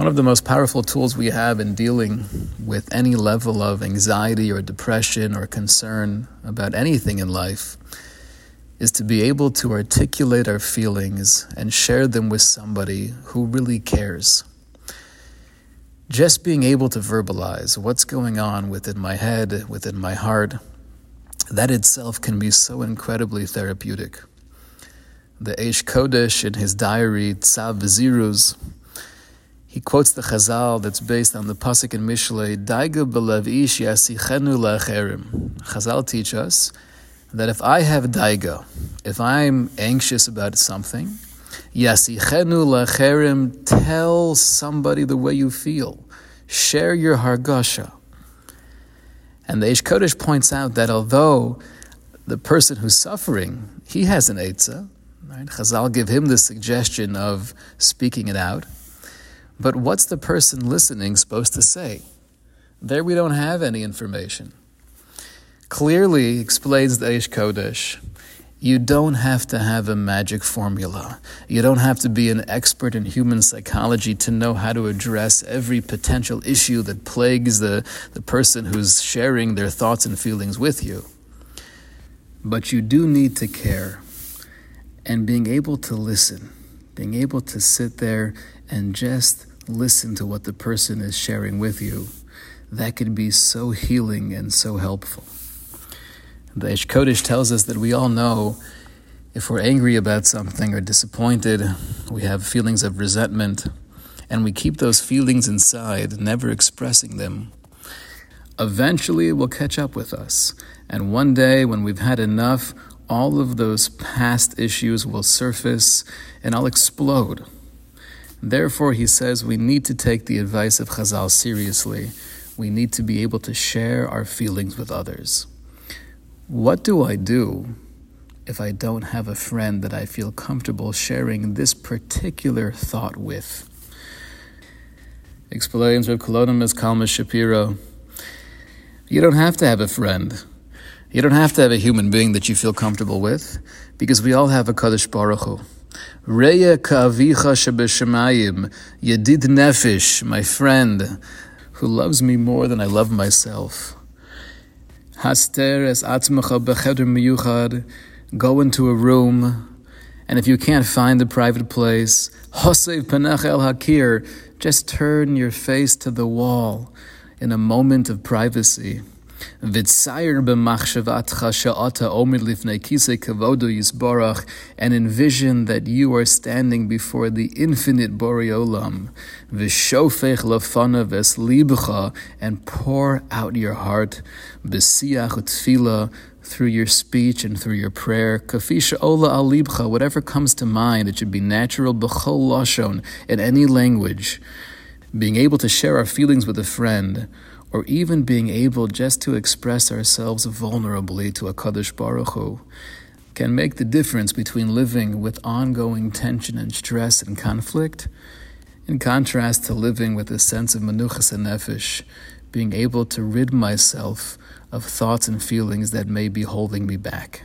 One of the most powerful tools we have in dealing with any level of anxiety or depression or concern about anything in life is to be able to articulate our feelings and share them with somebody who really cares. Just being able to verbalize what's going on within my head, within my heart, that itself can be so incredibly therapeutic. The Eish Kodesh in his diary, Tzav Ziruz, he quotes the Chazal that's based on the Pasuk in Mishlei, Daiga belev ish yasichenu lacherim. Chazal teach us that if I have daiga, if I'm anxious about something, yasichenu lacherim, tell somebody the way you feel. Share your hargasha. And the Eish Kodesh points out that although the person who's suffering, he has an Eitzah, right? Chazal give him the suggestion of speaking it out. But what's the person listening supposed to say? There we don't have any information. Clearly explains the Eish Kodesh. You don't have to have a magic formula. You don't have to be an expert in human psychology to know how to address every potential issue that plagues the, the person who's sharing their thoughts and feelings with you. But you do need to care and being able to listen, being able to sit there and just listen to what the person is sharing with you, that can be so healing and so helpful. The Eish Kodesh tells us that we all know if we're angry about something or disappointed, we have feelings of resentment, and we keep those feelings inside, never expressing them. Eventually, it will catch up with us. And one day, when we've had enough, all of those past issues will surface and I'll explode. Therefore, he says we need to take the advice of Chazal seriously. We need to be able to share our feelings with others. What do I do if I don't have a friend that I feel comfortable sharing this particular thought with? Explains Reb Kalonymus Kalman Shapiro. You don't have to have a friend. You don't have to have a human being that you feel comfortable with, because we all have a Kadosh Baruch Hu. Reya ka'avicha shebeshemayim, yedid nefesh, my friend, who loves me more than I love myself. Haster es atzmacha becheder miyuchad, go into a room, and if you can't find a private place, hosev panach el hakir, just turn your face to the wall in a moment of privacy. And envision that you are standing before the infinite Boreolam. And pour out your heart, through your speech and through your prayer. Kafisha ola alibcha, whatever comes to mind, it should be natural in any language. Being able to share our feelings with a friend, or even being able just to express ourselves vulnerably to a Kadosh Baruch Hu, can make the difference between living with ongoing tension and stress and conflict, in contrast to living with a sense of menuchas hanefesh, being able to rid myself of thoughts and feelings that may be holding me back.